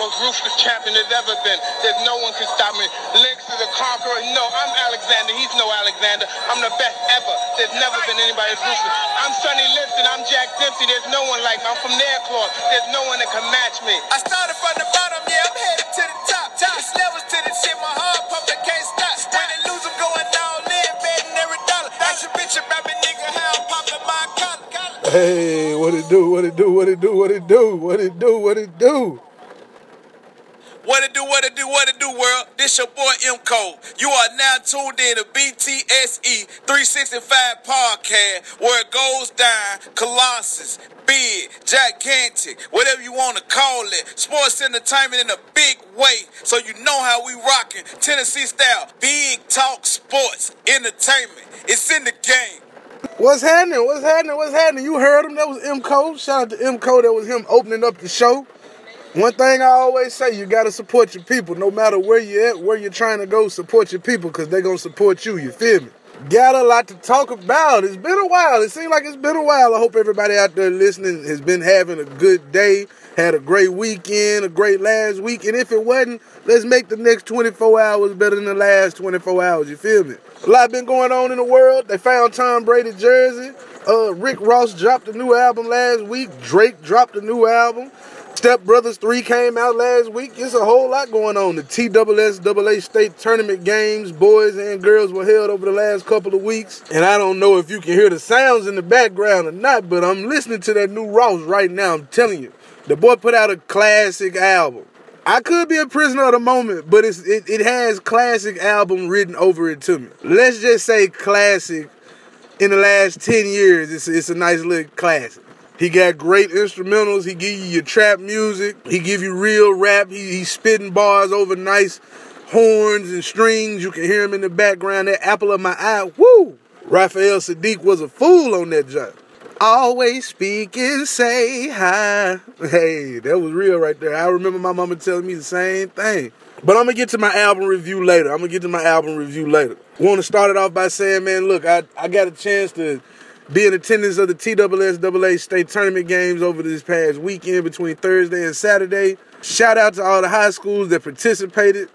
most ruthless champion there's ever been. There's no one can stop me. Lynx is a conqueror. No, I'm Alexander. He's no Alexander. I'm the best ever. There's never been anybody as ruthless. I'm Sonny Liston. I'm Jack Dempsey. There's no one like me. I'm from Nairclaw. There's no one that can match me. I started from the bottom, yeah, I'm headed to the top. top. It's levels to the shit, my heart pumping, can't stop. When it lose, I'm going all in, betting every dollar. That's your bitch about me, nigga, how I'm popping my collar. Hey, what it do? What it do? What it do? What it do? What it do? What it do? What it do, what it do, what it do, what it do, world? This your boy M Cole. You are now tuned in to BTSE 365 podcast, where it goes down, Colossus, big, gigantic, whatever you want to call it. Sports entertainment in a big way, so you know how we rocking. Tennessee style, big talk sports entertainment. It's in the game. What's happening? What's happening? What's happening? You heard him. That was M Cole. Shout out to M Cole. That was him opening up the show. One thing I always say, you gotta support your people. No matter where you at, where you're trying to go, support your people because they're gonna support you. You feel me? Got a lot to talk about. It's been a while. It seems like it's been a while. I hope everybody out there listening has been having a good day, had a great weekend, a great last week. And if it wasn't, let's make the next 24 hours better than the last 24 hours. You feel me? A lot been going on in the world. They found Tom Brady jersey. Uh, Rick Ross dropped a new album last week. Drake dropped a new album. Step Brothers 3 came out last week. It's a whole lot going on. The TSSAA state tournament games, boys and girls, were held over the last couple of weeks. And I don't know if you can hear the sounds in the background or not, but I'm listening to that new Ross right now. I'm telling you. The boy put out a classic album. I could be a prisoner of the moment, but it's, it, it has classic album written over it to me. Let's just say classic in the last 10 years. It's, it's a nice little classic. He got great instrumentals. He give you your trap music. He give you real rap. He, he's spitting bars over nice horns and strings. You can hear him in the background. That apple of my eye. Woo! Raphael Saadiq was a fool on that job. Always speak and say hi. Hey, that was real right there. I remember my mama telling me the same thing. But I'm gonna get to my album review later. I'm gonna get to my album review later. Want to start it off by saying, man, look, I, I got a chance to be in attendance of the TSSAA state tournament games over this past weekend between Thursday and Saturday. Shout out to all the high schools that participated.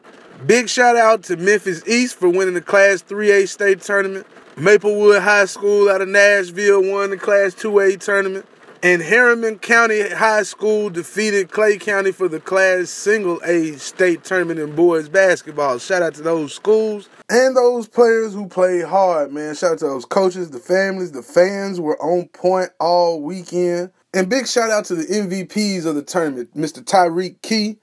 Big shout out to Memphis East for winning the Class 3A state tournament. Maplewood High School out of Nashville won the Class 2A tournament. And Harriman County High School defeated Clay County for the Class Single A state tournament in boys basketball. Shout out to those schools and those players who played hard, man. Shout out to those coaches, the families, the fans were on point all weekend. And big shout out to the MVPs of the tournament, Mr. Tyreek Key.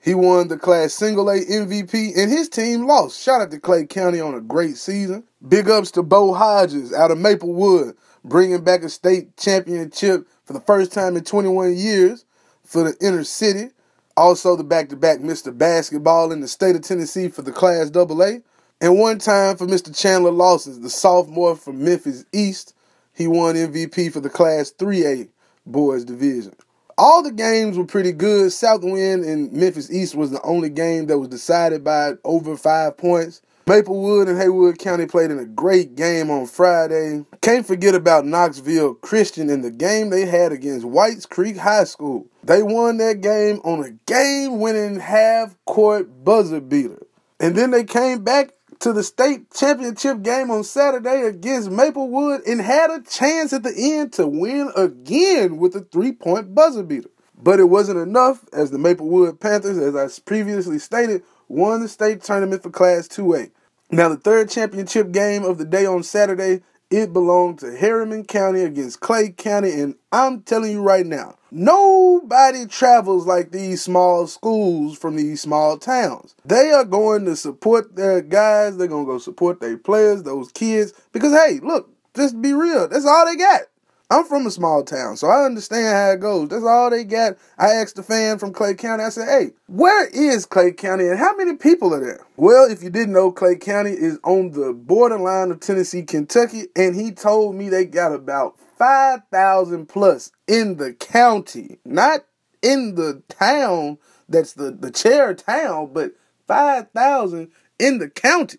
He won the Class Single A MVP, and his team lost. Shout out to Clay County on a great season. Big ups to Bo Hodges out of Maplewood, bringing back a state championship for the first time in 21 years for the inner city. Also, the back to back Mr. Basketball in the state of Tennessee for the Class AA. And one time for Mr. Chandler Lawson, the sophomore from Memphis East. He won MVP for the Class 3A boys division. All the games were pretty good. Southwind and Memphis East was the only game that was decided by over five points. Maplewood and Haywood County played in a great game on Friday. Can't forget about Knoxville Christian in the game they had against Whites Creek High School. They won that game on a game winning half court buzzer beater. And then they came back to the state championship game on Saturday against Maplewood and had a chance at the end to win again with a three point buzzer beater. But it wasn't enough as the Maplewood Panthers, as I previously stated, won the state tournament for Class 2A. Now, the third championship game of the day on Saturday, it belonged to Harriman County against Clay County, and I'm telling you right now, nobody travels like these small schools from these small towns. They are going to support their guys, they're going to go support their players, those kids, because hey, look, just be real, that's all they got. I'm from a small town, so I understand how it goes. That's all they got. I asked a fan from Clay County, I said, hey, where is Clay County and how many people are there? Well, if you didn't know, Clay County is on the borderline of Tennessee, Kentucky, and he told me they got about 5,000 plus in the county, not in the town that's the, the chair town, but 5,000 in the county.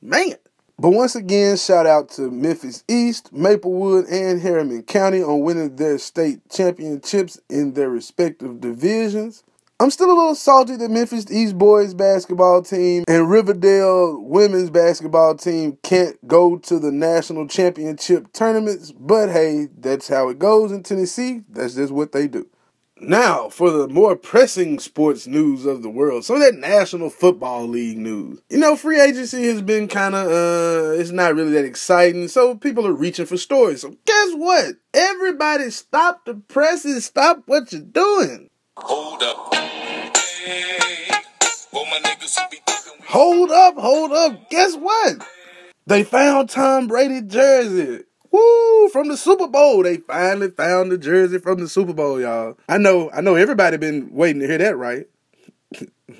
Man. But once again, shout out to Memphis East, Maplewood, and Harriman County on winning their state championships in their respective divisions. I'm still a little salty that Memphis East boys basketball team and Riverdale women's basketball team can't go to the national championship tournaments, but hey, that's how it goes in Tennessee. That's just what they do. Now, for the more pressing sports news of the world, some of that National Football League news. You know, free agency has been kind of, uh, it's not really that exciting, so people are reaching for stories. So, guess what? Everybody stop the presses, stop what you're doing. Hold up. Hey, all my niggas be Hold up, hold up. Guess what? They found Tom Brady jersey. Woo! From the Super Bowl, they finally found the jersey from the Super Bowl, y'all. I know, I know. Everybody been waiting to hear that, right?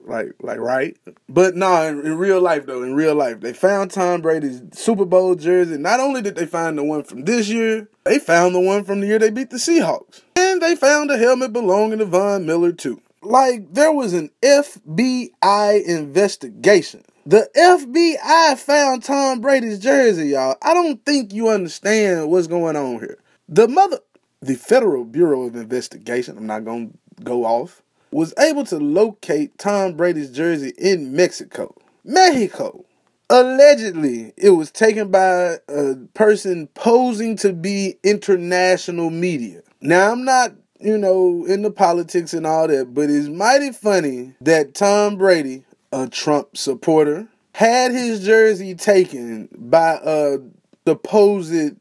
like, like, right? But nah, in, in real life though, in real life, they found Tom Brady's Super Bowl jersey. Not only did they find the one from this year, they found the one from the year they beat the Seahawks, and they found a helmet belonging to Von Miller too. Like there was an FBI investigation. The FBI found Tom Brady's jersey, y'all. I don't think you understand what's going on here. The mother, the Federal Bureau of Investigation, I'm not going to go off, was able to locate Tom Brady's jersey in Mexico. Mexico. Allegedly, it was taken by a person posing to be international media. Now, I'm not, you know, into politics and all that, but it's mighty funny that Tom Brady, a Trump supporter, had his jersey taken by a supposed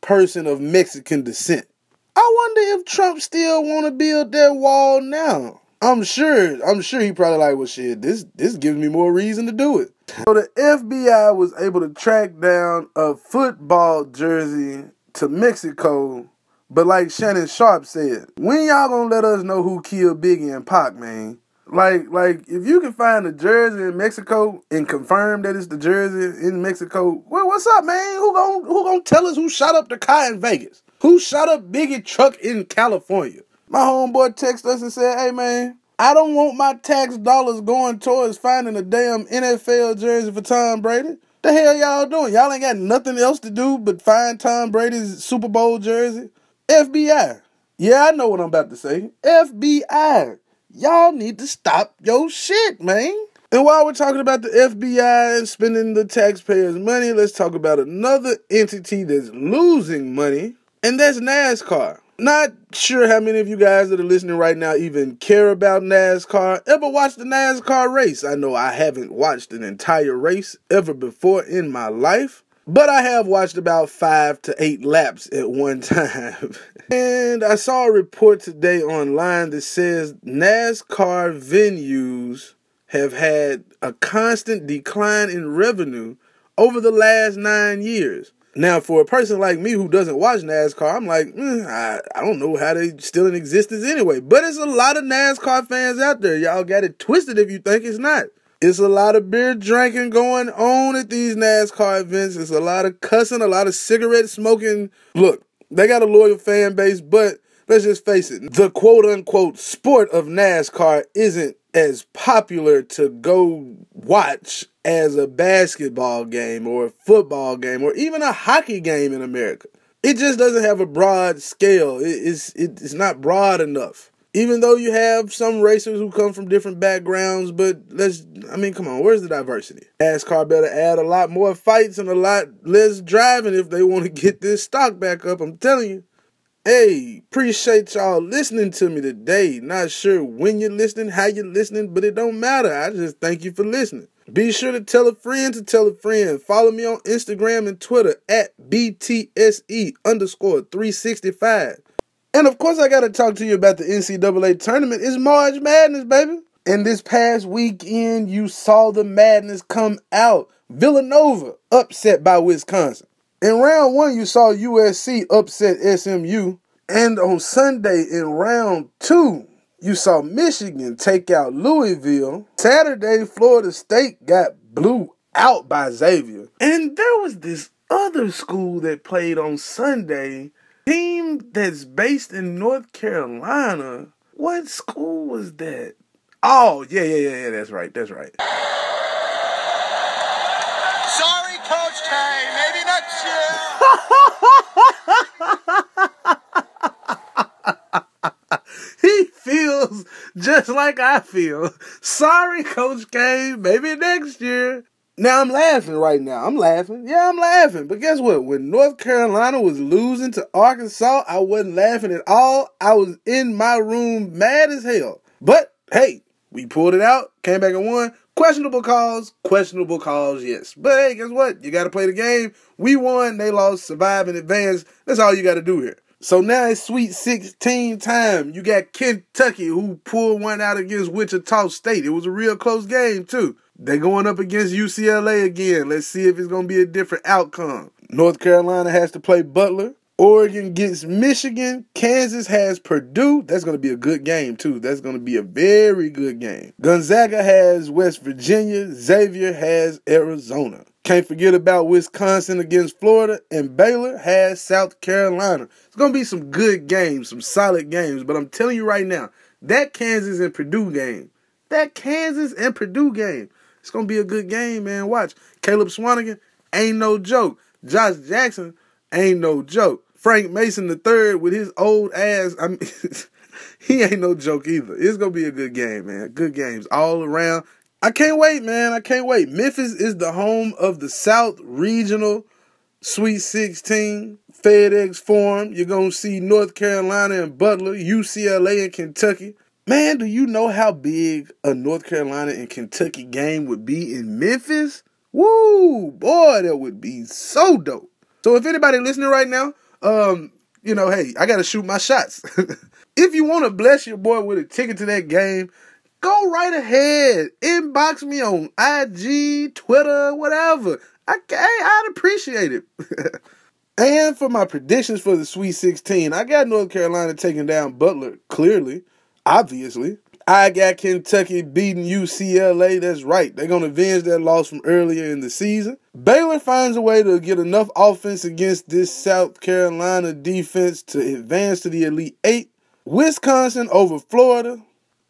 person of Mexican descent. I wonder if Trump still want to build that wall now. I'm sure. I'm sure he probably like, well, shit. This this gives me more reason to do it. So the FBI was able to track down a football jersey to Mexico. But like Shannon Sharpe said, when y'all gonna let us know who killed Biggie and Pac, man? Like, like if you can find a jersey in Mexico and confirm that it's the jersey in Mexico, well, what's up, man? Who gonna who gonna tell us who shot up the car in Vegas? Who shot up Biggie truck in California? My homeboy texted us and said, "Hey, man, I don't want my tax dollars going towards finding a damn NFL jersey for Tom Brady. The hell y'all doing? Y'all ain't got nothing else to do but find Tom Brady's Super Bowl jersey? FBI. Yeah, I know what I'm about to say. FBI. Y'all need to stop your shit, man. And while we're talking about the FBI and spending the taxpayers' money, let's talk about another entity that's losing money, and that's NASCAR. Not sure how many of you guys that are listening right now even care about NASCAR. Ever watched the NASCAR race? I know I haven't watched an entire race ever before in my life, but I have watched about five to eight laps at one time. and I saw a report today online that says NASCAR venues have had a constant decline in revenue over the last nine years. Now, for a person like me who doesn't watch NASCAR, I'm like, mm, I, I don't know how they still in existence anyway. But it's a lot of NASCAR fans out there. Y'all got it twisted if you think it's not. It's a lot of beer drinking going on at these NASCAR events. It's a lot of cussing, a lot of cigarette smoking. Look, they got a loyal fan base, but let's just face it, the quote unquote sport of NASCAR isn't as popular to go watch as a basketball game or a football game or even a hockey game in America. It just doesn't have a broad scale. It's it's not broad enough. Even though you have some racers who come from different backgrounds, but let's I mean, come on, where's the diversity? NASCAR better add a lot more fights and a lot less driving if they want to get this stock back up. I'm telling you. Hey, appreciate y'all listening to me today. Not sure when you're listening, how you're listening, but it don't matter. I just thank you for listening. Be sure to tell a friend to tell a friend. Follow me on Instagram and Twitter at BTSE underscore 365. And of course, I got to talk to you about the NCAA tournament. It's March Madness, baby. And this past weekend, you saw the madness come out. Villanova upset by Wisconsin. In round one, you saw USC upset SMU. And on Sunday in round two, you saw Michigan take out Louisville. Saturday, Florida State got blew out by Xavier. And there was this other school that played on Sunday, team that's based in North Carolina. What school was that? Oh, yeah, yeah, yeah, yeah, that's right, that's right. Sorry, Coach K. Maybe next year. he feels Just like I feel. Sorry, Coach K. Maybe next year. Now I'm laughing right now. I'm laughing. Yeah, I'm laughing. But guess what? When North Carolina was losing to Arkansas, I wasn't laughing at all. I was in my room mad as hell. But hey, we pulled it out, came back and won. Questionable calls, questionable calls, yes. But hey, guess what? You got to play the game. We won, they lost, survive in advance. That's all you got to do here. So now it's Sweet 16 time. You got Kentucky who pulled one out against Wichita State. It was a real close game, too. They going up against UCLA again. Let's see if it's going to be a different outcome. North Carolina has to play Butler. Oregon gets Michigan. Kansas has Purdue. That's going to be a good game, too. That's going to be a very good game. Gonzaga has West Virginia. Xavier has Arizona. Can't forget about Wisconsin against Florida. And Baylor has South Carolina. It's going to be some good games, some solid games. But I'm telling you right now, that Kansas and Purdue game, that Kansas and Purdue game, it's gonna be a good game, man. Watch. Caleb Swanigan ain't no joke. Josh Jackson ain't no joke. Frank Mason third with his old ass. I mean, he ain't no joke either. It's gonna be a good game, man. Good games all around. I can't wait, man. I can't wait. Memphis is the home of the South Regional Sweet 16 FedEx Forum. You're gonna see North Carolina and Butler, UCLA and Kentucky. Man, do you know how big a North Carolina and Kentucky game would be in Memphis? Woo, boy, that would be so dope. So if anybody listening right now, um, you know, hey, I gotta shoot my shots. if you want to bless your boy with a ticket to that game, go right ahead. Inbox me on IG, Twitter, whatever. I, I'd appreciate it. and for my predictions for the Sweet 16, I got North Carolina taking down Butler, clearly obviously. I got Kentucky beating UCLA. That's right. They're going to avenge that loss from earlier in the season. Baylor finds a way to get enough offense against this South Carolina defense to advance to the Elite Eight. Wisconsin over Florida.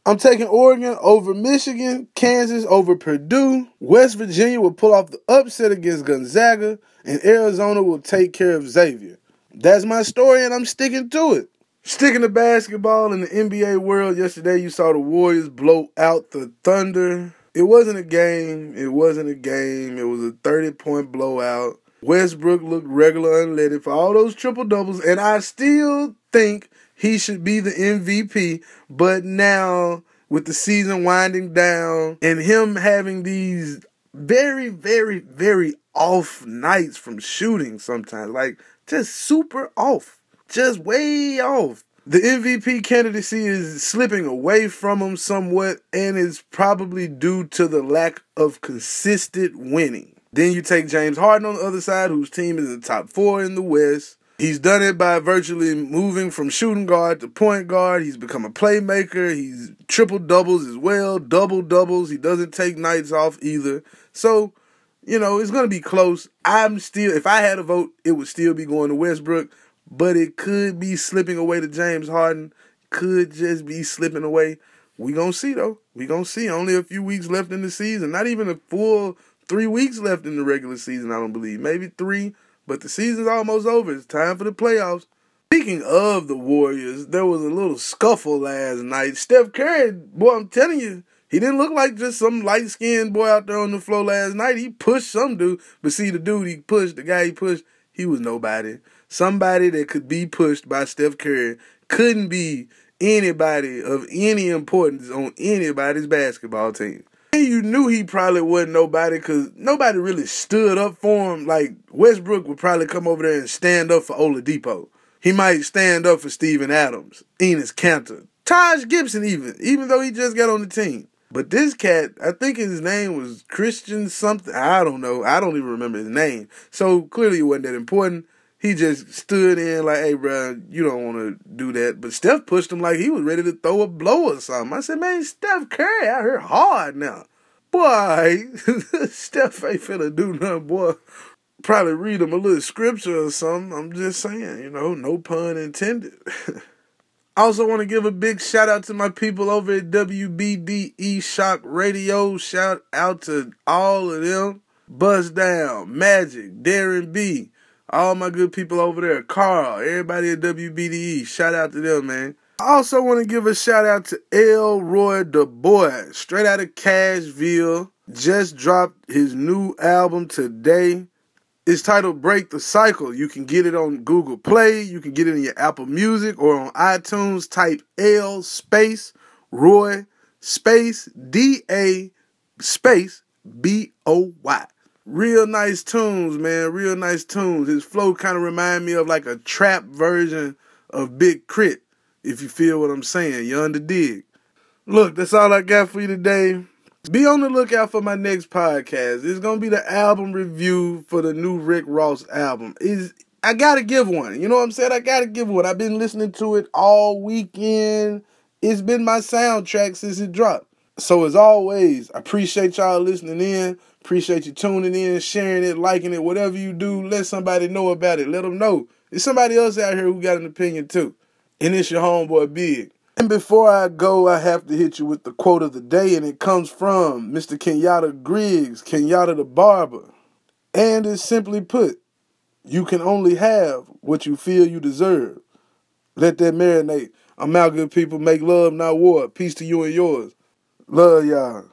I'm taking Oregon over Michigan, Kansas over Purdue. West Virginia will pull off the upset against Gonzaga, and Arizona will take care of Xavier. That's my story, and I'm sticking to it. Sticking to basketball in the NBA world, yesterday you saw the Warriors blow out the Thunder. It wasn't a game. It wasn't a game. It was a 30 point blowout. Westbrook looked regular unleaded for all those triple doubles, and I still think he should be the MVP. But now, with the season winding down and him having these very, very, very off nights from shooting sometimes, like just super off just way off. The MVP candidacy is slipping away from him somewhat and is probably due to the lack of consistent winning. Then you take James Harden on the other side, whose team is in the top four in the West. He's done it by virtually moving from shooting guard to point guard. He's become a playmaker. He's triple doubles as well, double doubles. He doesn't take nights off either. So, you know, it's going to be close. I'm still, if I had a vote, it would still be going to Westbrook but it could be slipping away to James Harden. Could just be slipping away. We gonna see though. We gonna see. Only a few weeks left in the season. Not even a full three weeks left in the regular season. I don't believe. Maybe three. But the season's almost over. It's time for the playoffs. Speaking of the Warriors, there was a little scuffle last night. Steph Curry, boy, I'm telling you, he didn't look like just some light skinned boy out there on the floor last night. He pushed some dude, but see, the dude he pushed, the guy he pushed, he was nobody somebody that could be pushed by Steph Curry couldn't be anybody of any importance on anybody's basketball team. And you knew he probably wasn't nobody because nobody really stood up for him. Like Westbrook would probably come over there and stand up for Oladipo. He might stand up for Steven Adams, Enes Kanter, Taj Gibson, even even though he just got on the team. But this cat, I think his name was Christian something. I don't know. I don't even remember his name. So clearly it wasn't that important he just stood in like, hey, bro, you don't want to do that. But Steph pushed him like he was ready to throw a blow or something. I said, man, Steph Curry out here hard now. Boy, Steph ain't finna do nothing, boy. Probably read him a little scripture or something. I'm just saying, you know, no pun intended. I also want to give a big shout out to my people over at WBDE Shock Radio. Shout out to all of them. Buzz Down, Magic, Darren B, all my good people over there, Carl, everybody at WBDE, shout out to them, man. I also want to give a shout out to L. Elroy Da Boy, straight out of Cashville. Just dropped his new album today. It's titled Break the Cycle. You can get it on Google Play, you can get it in your Apple Music or on iTunes. Type L space Roy space D A space B O Y. Real nice tunes, man. Real nice tunes. His flow kind of remind me of like a trap version of Big K.R.I.T., if you feel what I'm saying. You under dig. Look, that's all I got for you today. Be on the lookout for my next podcast. It's gonna be the album review for the new Rick Ross album. Is I gotta give one. You know what I'm saying? I gotta give one. I've been listening to it all weekend. It's been my soundtrack since it dropped. So as always, I appreciate y'all listening in. Appreciate you tuning in, sharing it, liking it, whatever you do. Let somebody know about it. Let them know. There's somebody else out here who got an opinion too. And it's your homeboy Big. And before I go, I have to hit you with the quote of the day, and it comes from Mr. Kenyatta Griggs, Kenyatta the Barber. And it's simply put, you can only have what you feel you deserve. Let that marinate. I'm out, good people. Make love, not war. Peace to you and yours. Love y'all.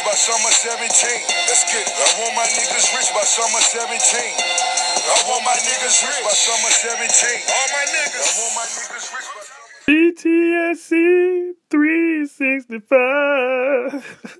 Rich by summer 17. Let's get it. I want my niggas rich by summer 17. I want my niggas rich by summer 17. All my niggas. I want my niggas rich by BTSE 365.